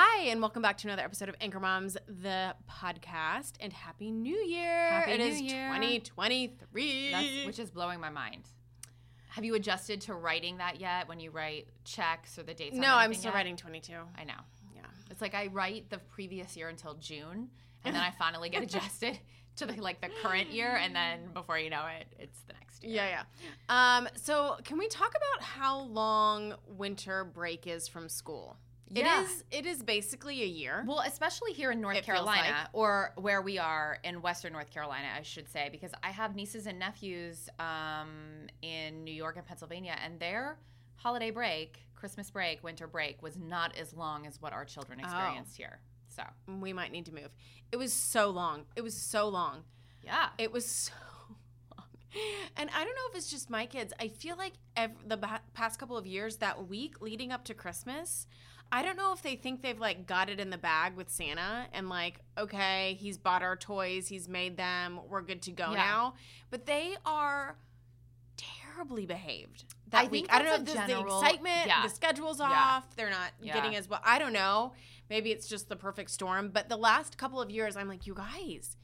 Hi, and welcome back to another episode of Anchor Moms, the podcast, and Happy New Year. Happy It New is Year. 2023. That's, which is blowing my mind. Have you adjusted to writing that yet? When you write checks or the dates? on no, I'm still yet? writing 22. I know. Yeah. It's like I write the previous year until June, and then I finally get adjusted to the like the current year, and then before you know it, it's the next year. Yeah, yeah. Um, so can we talk about how long winter break is from school? Yeah. It is it is basically a year. Well, especially here in North It Carolina, like. or where we are in Western North Carolina, I should say, because I have nieces and nephews um, in New York and Pennsylvania, and their holiday break, Christmas break, winter break, was not as long as what our children experienced here. So, we might need to move. It was so long. It was so long. yeah. It was so long. And I don't know if it's just my kids. I feel like ev- the ba- past couple of years, that week leading up to Christmas, I don't know if they think they've like got it in the bag with Santa and like, okay, he's bought our toys, he's made them, we're good to go Yeah. now. But they are terribly behaved that I week. think I don't know if this is the excitement, yeah. the schedule's Yeah. off, they're not getting as well. I don't know. Maybe it's just the perfect storm. But the last couple of years, I'm like, you guys.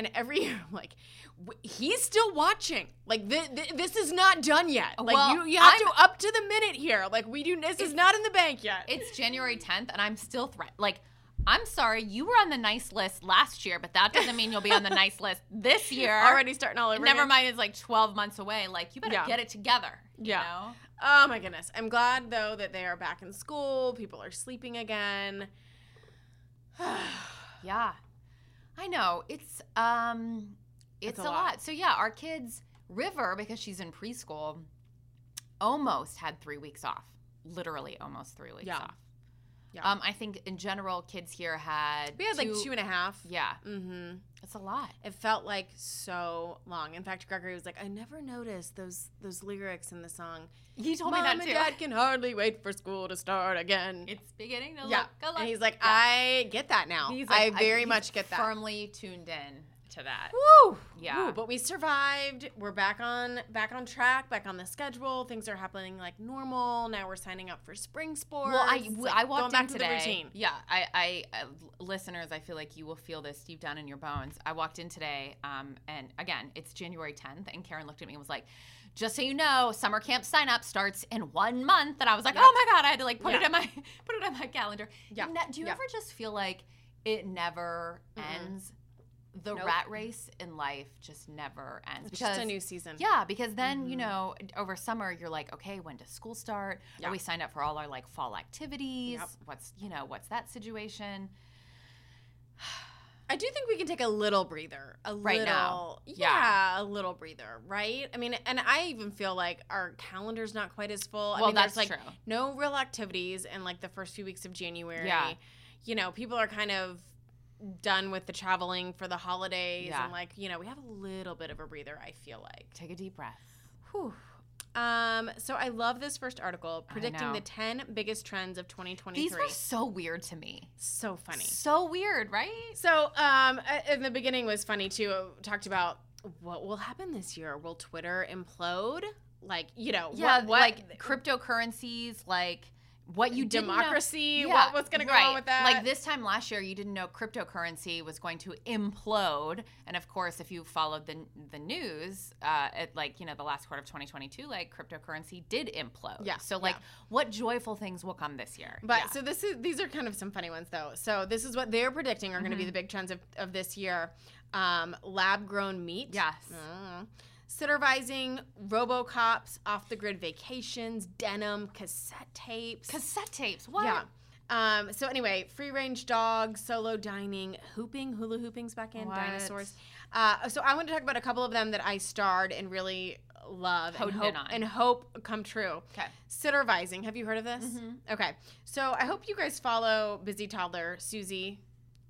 And every year, I'm like, w- he's still watching. Like, th- th- this is not done yet. Like, Well, you, you have I'm- to up to the minute here. Like, we do, this is not in the bank yet. It's January 10th, and I'm still threat. Like, I'm sorry, you were on the nice list last year, but that doesn't mean you'll be on the nice list this year. already starting all over. Never again. mind, it's like 12 months away. Like, you better Yeah. get it together. you Yeah. know? Oh my goodness. I'm glad though that they are back in school. People are sleeping again. Yeah. I know. It's um it's, a a, lot. lot. So yeah, our kids River because she's in preschool almost had 3 weeks off. Literally almost 3 weeks Yeah. off. Yeah. Um I think in general kids here had we had like two and a half. Yeah. Mm-hmm. It's a lot. It felt like so long. In fact, Gregory was like, "I never noticed those those lyrics in the song." You told Mom me that and too. Dad can hardly wait for school to start again. It's beginning to yeah, look a lot. and he's like, Yeah. "I get that now. He's I like, very he's much get that." Firmly tuned in to that. Woo! Yeah. Woo, but we survived. We're back on back on track, back on the schedule. Things are happening like normal. Now we're signing up for spring sports. Well, I, It's like I walked back in to today. the routine. Yeah, I, I, uh, listeners, I feel like you will feel this deep down in your bones. I walked in today, um, and again, it's January 10th, and Karen looked at me and was like, "Just so you know, summer camp sign up starts in one month." And I was like, Yep. "Oh my god!" I had to like put it Yeah. in my put it on my calendar. Yeah. Do you Yeah. ever just feel like it never Mm-mm. ends? The Nope. rat race in life just never ends. It's just a new season. Yeah, because then, you Mhm. know, over summer you're like, okay, when does school start? Are we signed up for all our like fall activities? Yep. What's, you know, what's that situation? I do think we can take a little breather. A Right little, now. Yeah, Yeah. a little breather, right? I mean, and I even feel like our calendar's not quite as full. I Well, mean, that's there's like true. no real activities in like the first few weeks of January. Yeah. You know, people are kind of done with the traveling for the holidays Yeah. and like, you know, we have a little bit of a breather, I feel like. Take a deep breath. Whew. Um, so I love this first article predicting the 10 biggest trends of 2023. These were so weird to me. so funny. So weird, right? So, um, uh, in the beginning was funny too. It talked about what will happen this year. Will Twitter implode? Like, you know, Yeah, what, what- like cryptocurrencies, like what you didn't know- democracy. What was going to go on with that? Like this time last year, you didn't know cryptocurrency was going to implode, and of course, if you followed the the news, uh, at like you know the last quarter of 2022, like cryptocurrency did implode. Yeah, So like, yeah. what joyful things will come this year? But Yeah. so this is these are kind of some funny ones though. So this is what they're predicting are going to Mm-hmm. be the big trends of, of this year. Um, lab grown meat. Yes. Mm. Sittervising, RoboCops, off the grid vacations, denim, cassette tapes. cassette tapes. What? Yeah. Um, so anyway, free range dogs, solo dining, hooping, hula hooping's back in, What? dinosaurs. Uh, so I want to talk about a couple of them that I starred and really love and hope, and hope come true. Okay. Sittervising. Have you heard of this? Mm-hmm. Okay. So I hope you guys follow Busy Toddler, Susie.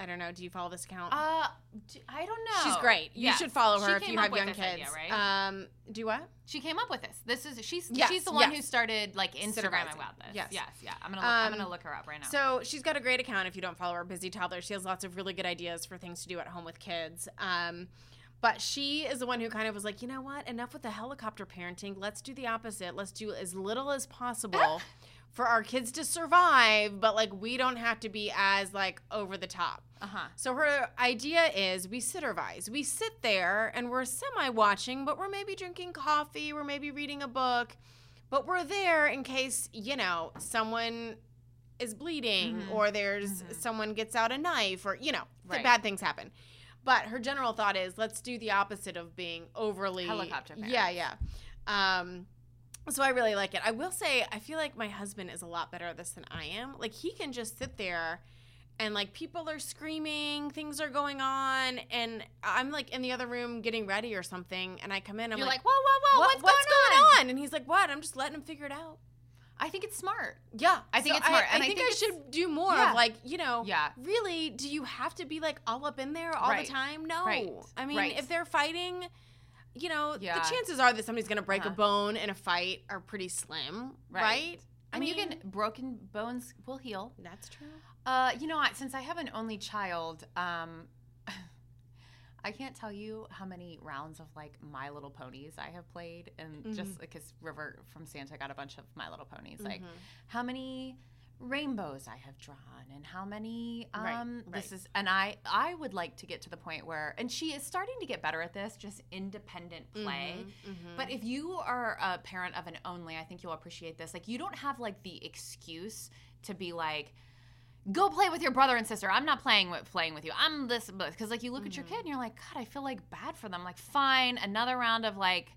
I don't know. Do you follow this account? Uh, d- I don't know. She's great. You Yes. should follow She her if you have young kids. idea, right? Um, do what? She came up with this. This is she's Yes, she's the one who started like Instagram about this. Yes. yes, yeah. I'm gonna look, I'm Um, gonna look her up right now. So she's got a great account. If you don't follow her, Busy Toddler, she has lots of really good ideas for things to do at home with kids. Um, but she is the one who kind of was like, you know what? Enough with the helicopter parenting. Let's do the opposite. Let's do as little as possible for our kids to survive, but like we don't have to be as like over the top. uh huh. So her idea is we sittervise. We sit there and we're semi watching, but we're maybe drinking coffee, we're maybe reading a book, but we're there in case, you know, someone is bleeding Mhm. or there's someone gets out a knife or, you know, Right. bad things happen. But her general thought is let's do the opposite of being overly Helicopter Yeah, yeah. Um so I really like it. I will say I feel like my husband is a lot better at this than I am. Like he can just sit there and like people are screaming, things are going on, and I'm like in the other room getting ready or something, and I come in, and I'm You're like, like, whoa, whoa, whoa, "What- what's, going, on? And he's like, what? I'm just letting him figure it out. I think it's smart. Yeah, I think So it's smart, I, and I think, think I should do more Yeah. of like, you know, Yeah. Really, do you have to be like all up in there all Right. the time? No. Right. I mean, Right. if they're fighting, you know, Yeah. the chances are that somebody's going to break a Uh-huh. bone in a fight are pretty slim, right? Right. I And you mean, can broken bones will heal. That's true. Uh, you know, I, since I have an only child, um, I can't tell you how many rounds of like My Little Ponies I have played, and just because River from Santa got a bunch of My Little Ponies, like how many rainbows I have drawn, and how many Right, um this is, and I I would like to get to the point where, and she is starting to get better at this, just independent play. Mm-hmm. But if you are a parent of an only, I think you'll appreciate this. Like, you don't have like the excuse to be like, go play with your brother and sister. I'm not playing with playing with you. I'm this because like you look at your kid and you're like, God, I feel like bad for them. Like, fine, another round of like,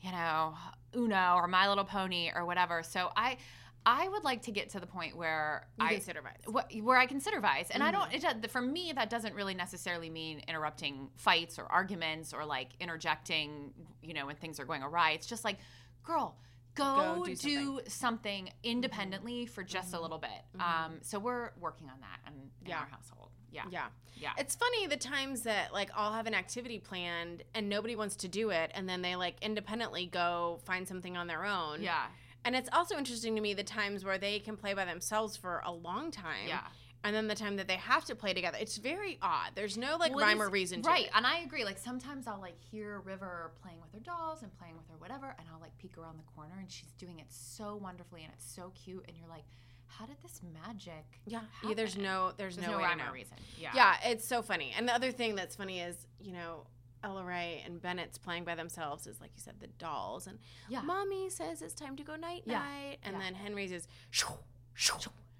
you know, Uno or My Little Pony or whatever. So I. I would like to get to the point where You I can supervise. what, where I can supervise, and I don't. Mm-hmm. It, for me, that doesn't really necessarily mean interrupting fights or arguments or like interjecting, you know, when things are going awry. It's just like, girl, go, Go do do, something. independently for just a little bit. Um, so we're working on that in, in Mm-hmm. Yeah. our household. Yeah, Yeah. yeah. It's funny the times that like I'll have an activity planned and nobody wants to do it and then they like independently go find something on their own. yeah, And it's also interesting to me the times where they can play by themselves for a long time. yeah. And then the time that they have to play together. It's very odd. There's no like Well, rhyme or reason to right it. and i agree like sometimes i'll like hear river playing with her dolls and playing with her whatever and i'll like peek around the corner and she's doing it so wonderfully and it's so cute and you're like how did this magic Yeah. yeah there's no there's, there's no, no, way rhyme or reason yeah Yeah, it's so funny. And the other thing that's funny is, you know, Ella Ray and Bennett's playing by themselves is like you said, the dolls. And Yeah. mommy says it's time to go night Yeah, night. And yeah. then Henry's is shoo, shoo,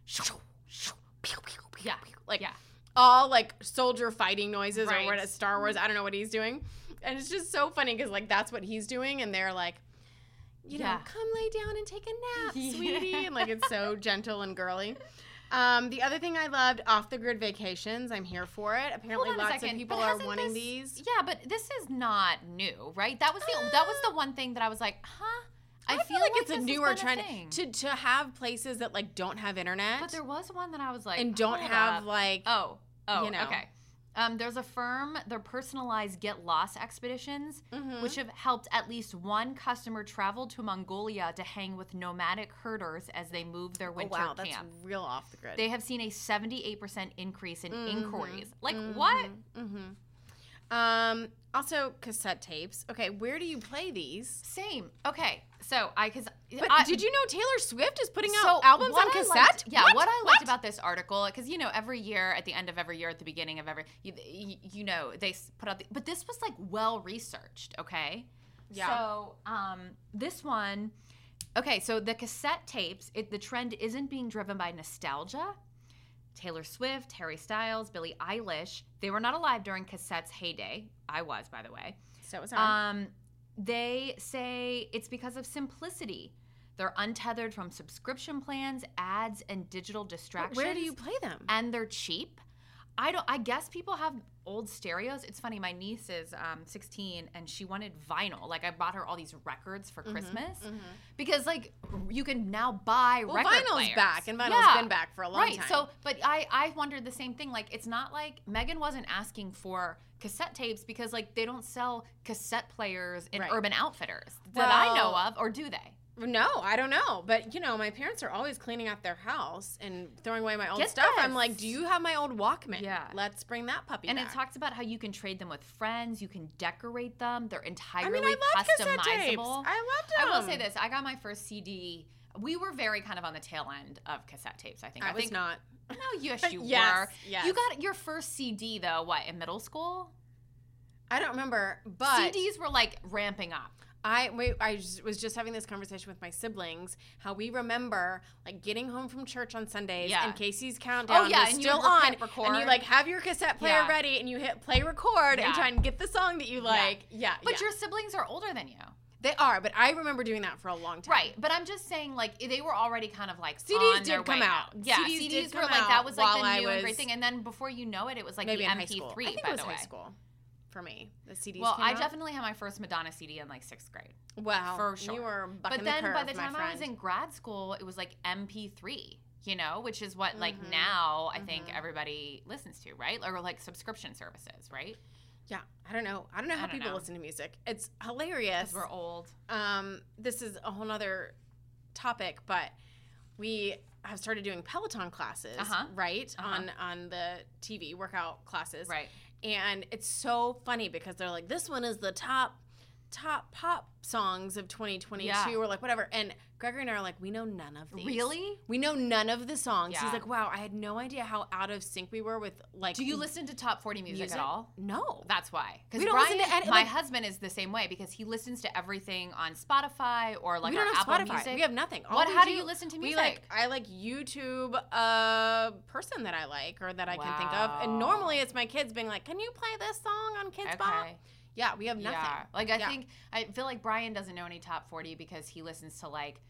shoo, shoo, pew, pew, pew, Yeah, pew. like yeah. all like soldier fighting noises or what Right. Star Wars. I don't know what he's doing. And it's just so funny because like that's what he's doing, and they're like, you know, come lay down and take a nap, Yeah. sweetie. And like it's so gentle and girly. Um, the other thing I loved, off the grid vacations. I'm here for it. Apparently, lots of people are wanting this- these. Yeah, but this is not new, right? That was the that was the one thing that I was like, huh? I, feel, like, it's a newer trend thing. to to have places that like don't have internet But there was one that I was like, and don't have up. like Oh, oh, you know. okay. Um, there's a firm, their personalized get lost expeditions, Mm-hmm. which have helped at least one customer travel to Mongolia to hang with nomadic herders as they move their oh, winter wow, that's camp. real off the grid. They have seen a 78% increase in Mm-hmm. inquiries. Like, what? Um, also cassette tapes. Okay, where do you play these? Same. Okay. So I because But did you know Taylor Swift is putting out albums on cassette? liked- yeah, what, What? I liked What? about this article, because you know, every year at the end of every year, at the beginning of every, you, you, you know, they put out. The, but this was like well researched. Okay. Yeah. So um, this one, okay. So the cassette tapes, it, the trend isn't being driven by nostalgia. Taylor Swift, Harry Styles, Billie Eilish, they were not alive during cassette's heyday. I was, by the way. So was I. Um, they say it's because of simplicity. They're untethered from subscription plans, ads, and digital But distractions. where do you play them? And they're cheap. I don't. I guess people have old stereos. It's funny. My niece is um, 16 and she wanted vinyl. Like I bought her all these records for Christmas because like you can now buy Mm-hmm, Well, record vinyl's players. back, and vinyl's Yeah. been back for a long right. time. So, but I I wondered the same thing. Like it's not like Megan wasn't asking for cassette tapes because like they don't sell cassette players in Right. Urban Outfitters that I know of, or do they? No, I don't know. But you know, my parents are always cleaning out their house and throwing away my old Get stuff. I'm like, do you have my old Walkman? Yeah. Let's bring that puppy And back. it talks about how you can trade them with friends, you can decorate them. They're I entirely mean, I love cassette customizable. tapes. I loved them. I will say this: I got my first CD. We were very kind of on the tail end of cassette tapes. I think. I, I was think not. No, yes, you Yes, were. yes. You got your first CD though. What in middle school? I don't remember, but CDs were like ramping up. I wait. I just, was just having this conversation with my siblings. How we remember like getting home from church on Sundays Yeah. and Casey's oh, countdown Oh, yeah, was still on, record. and you like have your cassette player Yeah. ready, and you hit play record Yeah. and try and get the song that you like. Yeah, But your siblings are older than you. they are. But I remember doing that for a long time. Right, but I'm just saying, like they were already kind of like CDs on their did come way out. Yeah, CDs CDs, did were come like out that was like the new and great thing, and then before you know it, it was like Maybe the in high school. MP3. I think it was high way. school for me. The CDs. Well, I out. definitely had my first Madonna CD in like sixth grade. Wow, for sure. You were But then the curve, by the time I was in grad school, it was like MP3, you know, which is what like Mhm. now I think Mhm. everybody listens to, right? Or like subscription services, right? yeah, I don't know. I don't know how don't people know. listen to music. It's hilarious. We're old. um, this is a whole nother topic, but we have started doing Peloton classes, Uh-huh. right? Uh-huh. On on the TV workout classes. Right. And it's so funny because they're like, this one is the top top pop songs of 2022 Yeah. or like whatever. And Gregory and I are like, we know none of these. Really? We know none of the songs. Yeah. He's like, wow, I had no idea how out of sync we were with like. Do you listen to top 40 music, music? at all? No. That's why. Because Brian, listen to any- my like- husband is the same way because he listens to everything on Spotify or like we our don't have Apple Spotify. Music. We have nothing. All What- how do you listen to We like music? I like YouTube a person that I like or that I can think of, and normally it's my kids being like, "Can you play this song on Kidz Bop?" Yeah, we have nothing. Yeah. Like I Yeah. think I feel like Brian doesn't know any top 40 because he listens to like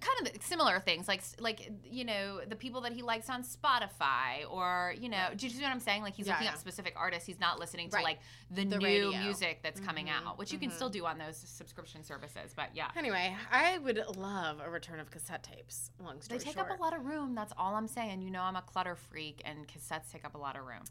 kind of similar things like like you know the people that he likes on Spotify or you know do you see what I'm saying like he's Yeah, looking yeah. up specific artists he's not listening to Right. like the, The new radio. music that's coming Mhm, out which you can mhm. still do on those subscription services but yeah Anyway, I would love a return of cassette tapes. Long story they take short. up a lot of room that's all I'm saying you know I'm a clutter freak and cassettes take up a lot of room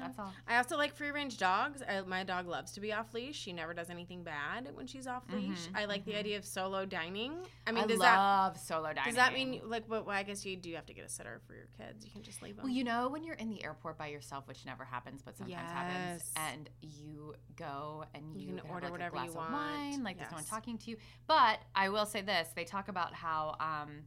that's all I also like free range dogs. I, my dog loves to be off leash. She never does anything bad when she's off leash. Mhm, I like the mhm. idea of solo dining. I I mean, does that love solo dining does that mean like? What? Well, I guess you do have to get a sitter for your kids. You can just leave them. Well, you know, when you're in the airport by yourself, which never happens, but sometimes happens, and you go and You you, can have, order like, whatever a you glass of want. wine, like there's no one talking to you. But I will say this: they talk about how. Um,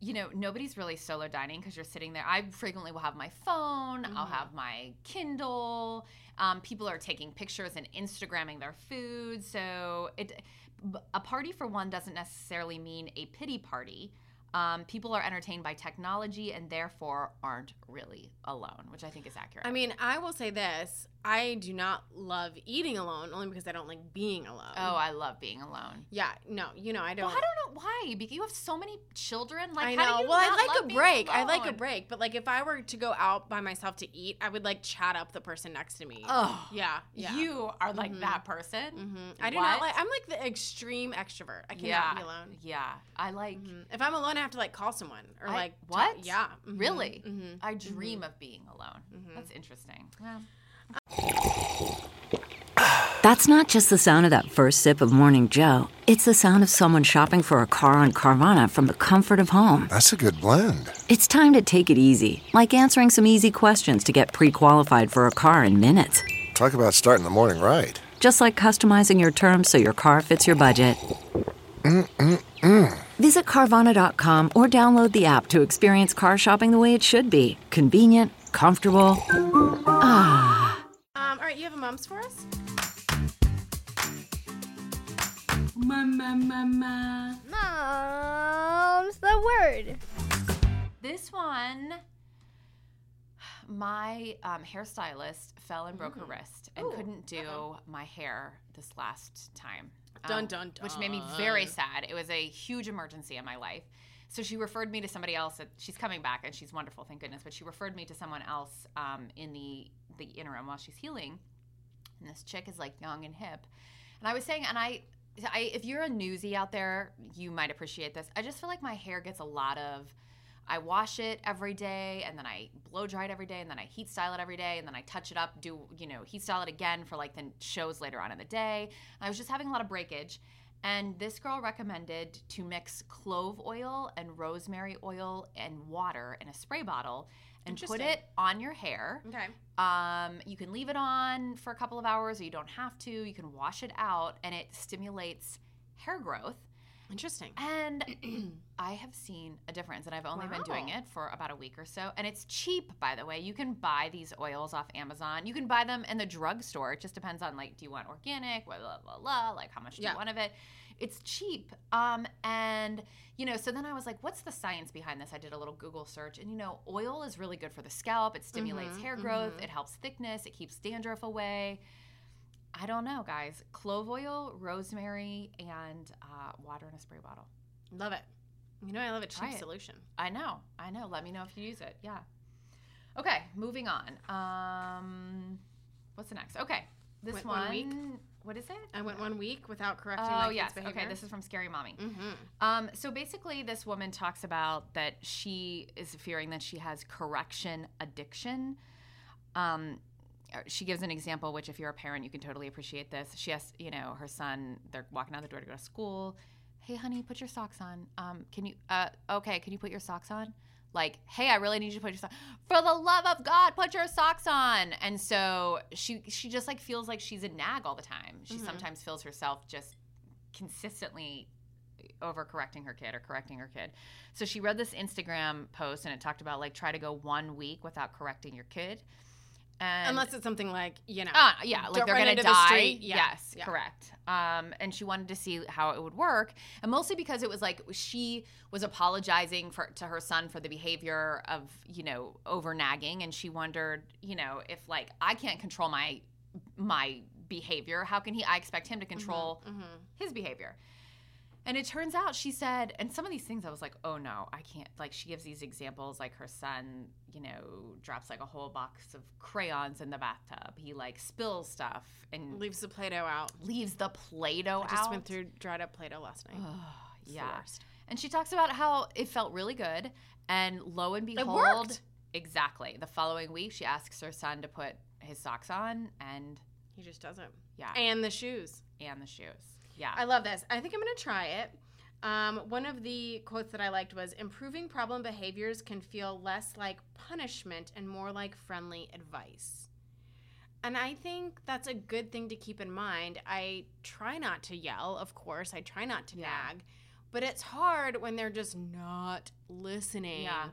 you know, nobody's really solo dining because you're sitting there. I frequently will have my phone, I'll Mhm. have my Kindle. Um, people are taking pictures and Instagramming their food. So it, a party for one doesn't necessarily mean a pity party. Um, people are entertained by technology and therefore aren't really alone, which I think is accurate. I mean, I will say this: I do not love eating alone, only because I don't like being alone. oh, I love being alone. yeah, no, you know, I don't. Well, I don't know why. Because you have so many children. Like, I how do you well, I like a break. I like a break, but like if I were to go out by myself to eat, I would like chat up the person next to me. Oh, yeah, yeah. You are like Mhm. that person. hmm I do not like. I'm like the extreme extrovert. I cannot yeah, be alone. Yeah, I like. Mhm. If I'm alone, I have to like call someone or I- like ta- what? yeah, mhm, Really? mhm. I dream of being alone. Mhm. That's interesting. Yeah. That's not just the sound of that first sip of Morning Joe. It's the sound of someone shopping for a car on Carvana from the comfort of home. That's a good blend. It's time to take it easy, like answering some easy questions to get pre qualified for a car in minutes. Talk about starting the morning right. Just like customizing your terms so your car fits your budget. Visit Carvana.com or download the app to experience car shopping the way it should be convenient, comfortable. Ah. Um, all right, you have a mums for us? Mama, mama. Mom's the word. This one, my um, hairstylist fell and broke her wrist and couldn't do my hair this last time. Dun, um, dun, Which made me very sad. It was a huge emergency in my life. So she referred me to somebody else. That, she's coming back and she's wonderful, thank goodness. But she referred me to someone else um, in the the interim while she's healing. And this chick is like young and hip. And I was saying, and I, I, if you're a newsie out there, you might appreciate this. I just feel like my hair gets a lot of. I wash it every day, and then I blow dry it every day, and then I heat style it every day, and then I touch it up, do you know, heat style it again for like the shows later on in the day. I was just having a lot of breakage, and this girl recommended to mix clove oil and rosemary oil and water in a spray bottle and put it on your hair. Okay. Um, you can leave it on for a couple of hours, or you don't have to. You can wash it out, and it stimulates hair growth. Interesting. And I have seen a difference, and I've only been doing it for about a week or so. And it's cheap, by the way. You can buy these oils off Amazon. You can buy them in the drugstore. It just depends on like, do you want organic, blah blah blah, blah like how much do Yeah. you want of it? It's cheap. Um, and you know, so then I was like, what's the science behind this? I did a little Google search, and you know, oil is really good for the scalp. It stimulates Mm-hmm, hair growth. It helps thickness. It keeps dandruff away. I don't know, guys. Clove oil, rosemary, and uh, water in a spray bottle. Love it. You know, I love a cheap it. solution. I know. I know. Let me know if you use it. Yeah. Okay, moving on. Um, what's the next? Okay, this Went one. one week? What is it? I went one week without correcting Oh kid's yes. behavior. Okay, this is from Scary Mommy. Mm-hmm. Um, so basically, this woman talks about that she is fearing that she has correction addiction. Um, she gives an example, which if you're a parent, you can totally appreciate this. She has, you know, her son. They're walking out the door to go to school. Hey, honey, put your socks on. Um, can you? Uh, okay, can you put your socks on? Like, hey, I really need you to put your socks. For the love of God, put your socks on. And so she she just like feels like she's a nag all the time. She sometimes feels herself just consistently overcorrecting her kid or correcting her kid. So she read this Instagram post and it talked about like try to go one week without correcting your kid. And Unless it's something like, you know. uh, yeah, like they're gonna die. Yeah. Yes, Yeah. correct. Um, and she wanted to see how it would work, and mostly because it was like she was apologizing for to her son for the behavior of you know over nagging, and she wondered, you know, if like I can't control my my behavior, how can he? I expect him to control Mm-hmm. his behavior. And it turns out she said, and some of these things I was like, oh no, I can't. Like she gives these examples, like her son, you know, drops like a whole box of crayons in the bathtub. He like spills stuff and Leaves the Play Doh out. leaves the Play-Doh I just went through dried up Play Doh last night. Worst. And she talks about how it felt really good, and lo and behold, exactly. The following week, she asks her son to put his socks on, and He just doesn't. yeah, And the shoes. and the shoes. Yeah, I love this. I think I'm going to try it. Um, one of the quotes that I liked was improving problem behaviors can feel less like punishment and more like friendly advice. And I think that's a good thing to keep in mind. I try not to yell, of course, I try not to Yeah. nag, but it's hard when they're just not listening. Yeah.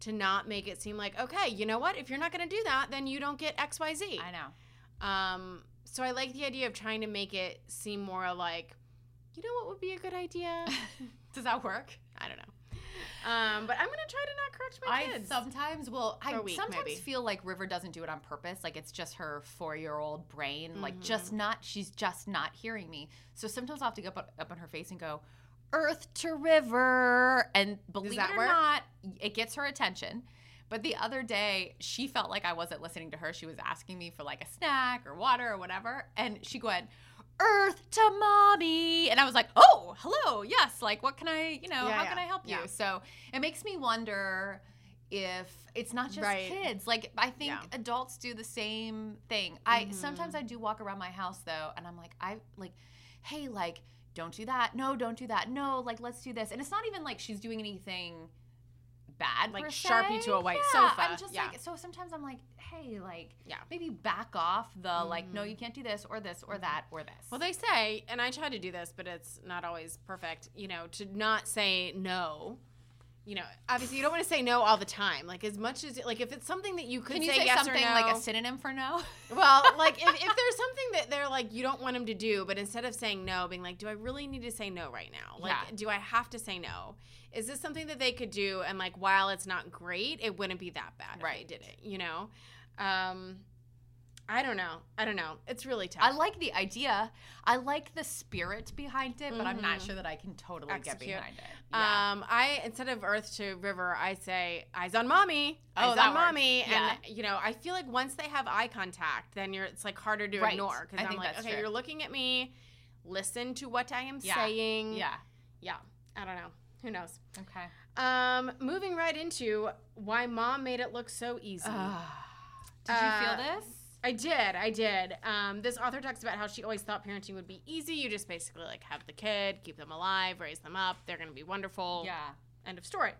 To not make it seem like, okay, you know what? If you're not going to do that, then you don't get XYZ. I know. Um, so I like the idea of trying to make it seem more like, you know what would be a good idea? Does that work? I don't know. Um, but I'm gonna try to not correct my I kids. sometimes will. I week, sometimes maybe. feel like River doesn't do it on purpose. Like it's just her four-year-old brain, like Mm-hmm. just not. She's just not hearing me. So sometimes I'll have to go up, up on her face and go, "Earth to River," and believe it or work? not, it gets her attention. But the other day, she felt like I wasn't listening to her. She was asking me for like a snack or water or whatever, and she went. Earth to mommy. And I was like, oh, hello. Yes. Like, what can I, you know, Yeah, how yeah, can I help you? yeah. So it makes me wonder if it's not just Right. kids. Like I think Yeah. Mm-hmm. adults do the same thing. I sometimes I do walk around my house though, and I'm like, I like, hey, like, don't do that. No, don't do that. No, like, let's do this. And it's not even like she's doing anything bad, Like Sharpie se. to a white Yeah, sofa. I'm just Yeah. like, so sometimes I'm like, hey, like, Yeah. maybe back off the like, no, you mm. can't do this or this or that or this. Well, they say, and I try to do this, but it's not always perfect, you know, to not say no. You know, obviously you don't want to say no all the time. Like as much as like if it's something that you could Can you say, say, yes something or no, like a synonym for no? well, like if, if there's something that they're like you don't want them to do, but instead of saying no, being like, do I really need to say no right now? Like, Yeah. do I have to say no? Is this something that they could do? And like, while it's not great, it wouldn't be that bad Right. if they did it. You know, um, I don't know. I don't know. It's really tough. I like the idea. I like the spirit behind it, but I'm not sure that I can totally get Mm-hmm. Behind it. Yeah. Um, I instead of Earth to River, I say eyes on mommy. Oh, eyes that on works. mommy. Yeah. And you know, I feel like once they have eye contact, then you're it's like harder to Right. ignore because I'm like, okay, true. you're looking at me. Listen to what I am Yeah. saying. yeah. Yeah. I don't know. Who knows? Okay. Um, moving right into why mom made it look so easy. Did you feel Uh, this? I did, I did. Um, this author talks about how she always thought parenting would be easy. You just basically like have the kid, keep them alive, raise them up. They're gonna be wonderful. Yeah. End of story.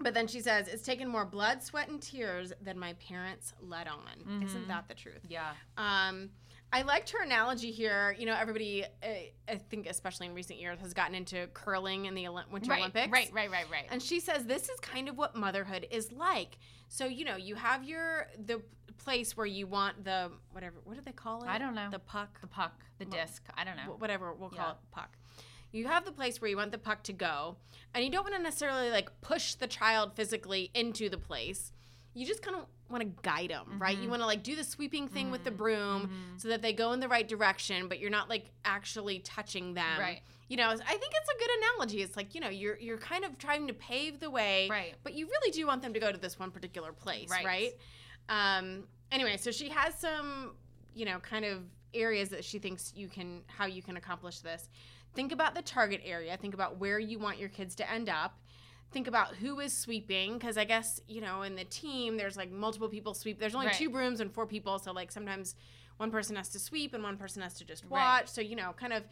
But then she says, it's taken more blood, sweat, and tears than my parents let on. Isn't that the truth? Yeah. Um, I liked her analogy here. You know, everybody, uh, I think, especially in recent years, has gotten into curling in the Winter Right, Olympics. right, right, right, right. And she says this is kind of what motherhood is like. So you know, you have your the place where you want the whatever. What do they call it? I don't know. The puck. the puck, the disc. I don't know. whatever we'll call Yeah. it puck. You have the place where you want the puck to go, and you don't want to necessarily like push the child physically into the place. You just kind of want to guide them, right? Mm-hmm. You want to like do the sweeping thing with the broom so that they go in the right direction, but you're not like actually touching them. Right. You know, I think it's a good analogy. It's like, you know, you're you're kind of trying to pave the way, Right. but you really do want them to go to this one particular place, Right. right? Um, anyway, so she has some, you know, kind of areas that she thinks you can, how you can accomplish this. Think about the target area. Think about where you want your kids to end up. Think about who is sweeping, because I guess, you know, in the team, there's like multiple people sweep. There's only Right. two brooms and four people. So, like, sometimes one person has to sweep and one person has to just Right. watch. So, you know, kind of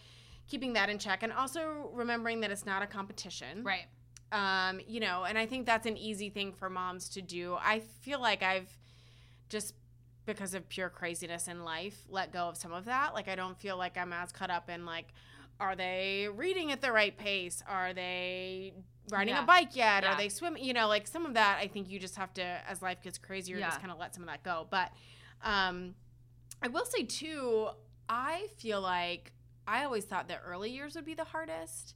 keeping that in check. And also remembering that it's not a competition Right. um, you know, and I think that's an easy thing for moms to do. I feel like I've just because of pure craziness in life let go of some of that. Like I don't feel like I'm as caught up in like are they reading at the right pace? Are they riding Yeah. a bike yet? Yeah. Are they swimming? You know, like some of that I think you just have to as life gets crazier Yeah. just kind of let some of that go. But um I will say too, I feel like I always thought the early years would be the hardest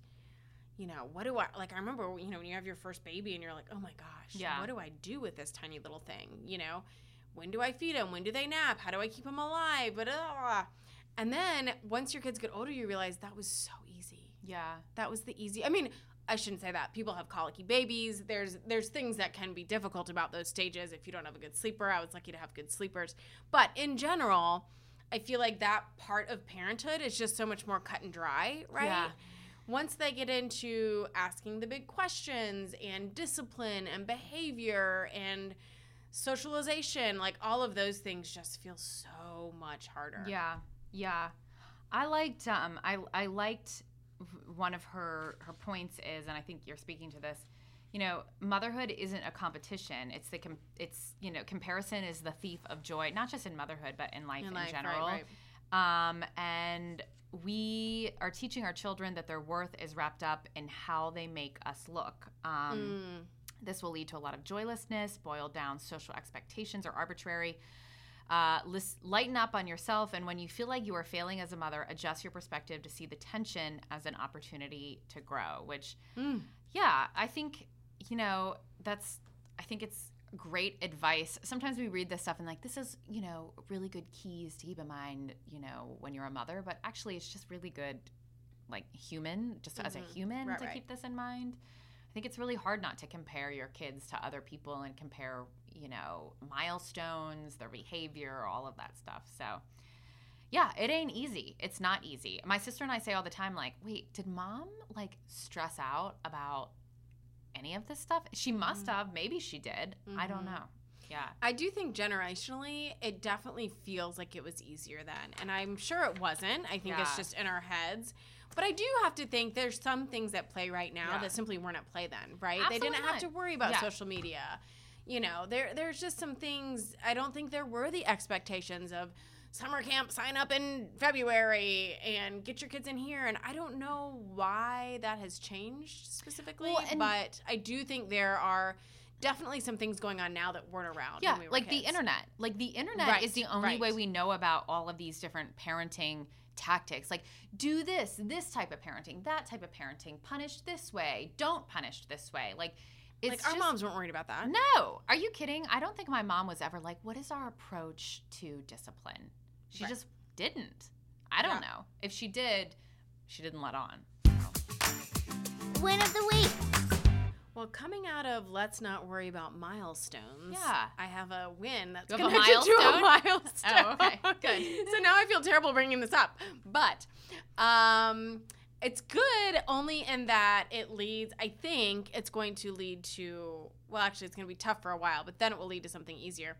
you know, what do I like? I remember, you know, when you have your first baby and you're like, oh my gosh, Yeah. what do I do with this tiny little thing? You know, when do I feed them? When do they nap? How do I keep them alive? Blah. And then once your kids get older, you realize that was so easy. Yeah. That was the easy. I mean, I shouldn't say that. People have colicky babies. There's there's things that can be difficult about those stages if you don't have a good sleeper. I was lucky to have good sleepers. But in general, I feel like that part of parenthood is just so much more cut and dry, right? Yeah. Once they get into asking the big questions and discipline and behavior and socialization, like all of those things just feel so much harder. Yeah, yeah. I liked um I I liked one of her her points is and I think you're speaking to this. You know, motherhood isn't a competition. It's the com- it's you know, comparison is the thief of joy, not just in motherhood but in life In in, life, right, general. right. Um and we are teaching our children that their worth is wrapped up in how they make us look. Um Mm. This will lead to a lot of joylessness, boiled down social expectations are arbitrary. Uh, lis- lighten up on yourself, and when you feel like you are failing as a mother, adjust your perspective to see the tension as an opportunity to grow. Which, Mm. yeah, I think you know that's. I think it's great advice. Sometimes we read this stuff and like this is you know really good keys to keep in mind. You know when you're a mother, but actually it's just really good, like human, just as a human Right, to right. keep this in mind. I think it's really hard not to compare your kids to other people and compare, you know, milestones, their behavior, all of that stuff. So, yeah, it ain't easy. It's not easy. My sister and I say all the time, like, wait, did mom like stress out about any of this stuff? She must mm. have. Maybe she did. I don't mm-hmm. know. Yeah. I do think generationally, it definitely feels like it was easier then. And I'm sure it wasn't. I think it's just in our heads. But I do have to think there's some things at play right now Yeah. that simply weren't at play then, right? they didn't have to worry about Yeah. social media. You know, there there's just some things I don't think there were the expectations of summer camp sign up in February and get your kids in here and I don't know why that has changed specifically, Well, but I do think there are definitely some things going on now that weren't around Yeah, when we were like the internet. Like the internet Right, is the only way we know about all of these different parenting tactics. Like do this, this type of parenting, that type of parenting, punish this way, don't punish this way. Like it's like our just- moms weren't worried about that. No. Are you kidding? I don't think my mom was ever like, what is our approach to discipline? She Right. just didn't. I don't Yeah. know. If she did, she didn't let on. Win of the week. Well, coming out of let's not worry about milestones. Yeah. I have a win that's You have a connected to a milestone? Oh, okay. Good. so now I feel terrible bringing this up, but um, it's good only in that it leads. I think it's going to lead to. Well, actually, it's going to be tough for a while, but then it will lead to something easier.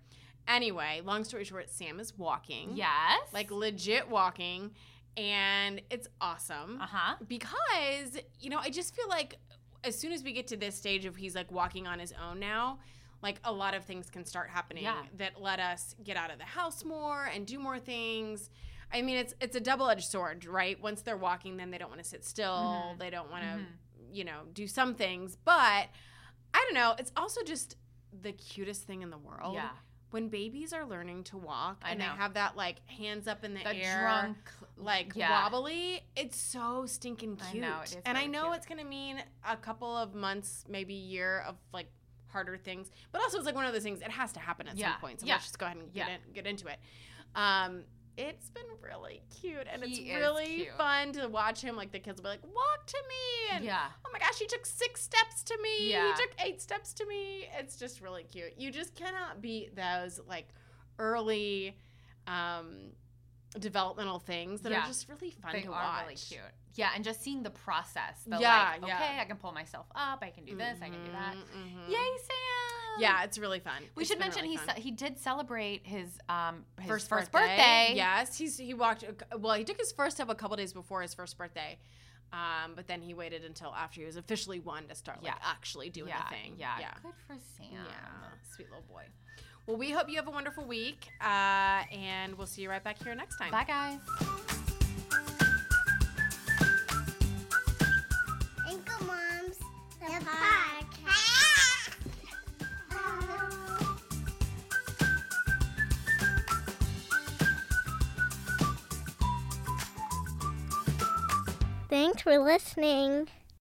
Anyway, long story short, Sam is walking. Yes. Like legit walking, and it's awesome uh huh. because you know i just feel like as soon as we get to this stage of he's like walking on his own now like a lot of things can start happening Yeah. that let us get out of the house more and do more things i mean it's it's a double-edged sword right once they're walking then they don't want to sit still Mhm. they don't want to Mhm. you know do some things but i don't know it's also just the cutest thing in the world Yeah. When babies are learning to walk I and know. they have that like hands up in the, The air drunk, like yeah. wobbly. It's so stinking cute. I know, it is and I know cute. it's gonna mean a couple of months, maybe year of like harder things. But also it's like one of those things, it has to happen at Yeah, some point. So yeah, let's just go ahead and get yeah. in, get into it. Um it's been really cute and He it's really cute. fun to watch him. Like the kids will be like, walk to me and Yeah. oh my gosh, he took six steps to me. Yeah. He took eight steps to me. It's just really cute. You just cannot beat those like early um developmental things that Yeah. are just really fun They to are watch. really cute. Yeah, and just seeing the process. The Yeah, like, yeah. okay, I can pull myself up. I can do this. I can do that. Mhm, mhm. Yay, Sam! Yeah, it's really fun. We It's should mention really he ce- he did celebrate his um his first, first, birthday. birthday. Yes, he's he walked. Well, he took his first step a couple days before his first birthday, um, but then he waited until after he was officially one to start like Yeah. actually doing yeah, the thing. Yeah, yeah, Good for Sam. yeah. Sweet little boy. Well, we hope you have a wonderful week, uh, and we'll see you right back here next time. Bye, guys. Anchor Moms, the podcast. Thanks for listening.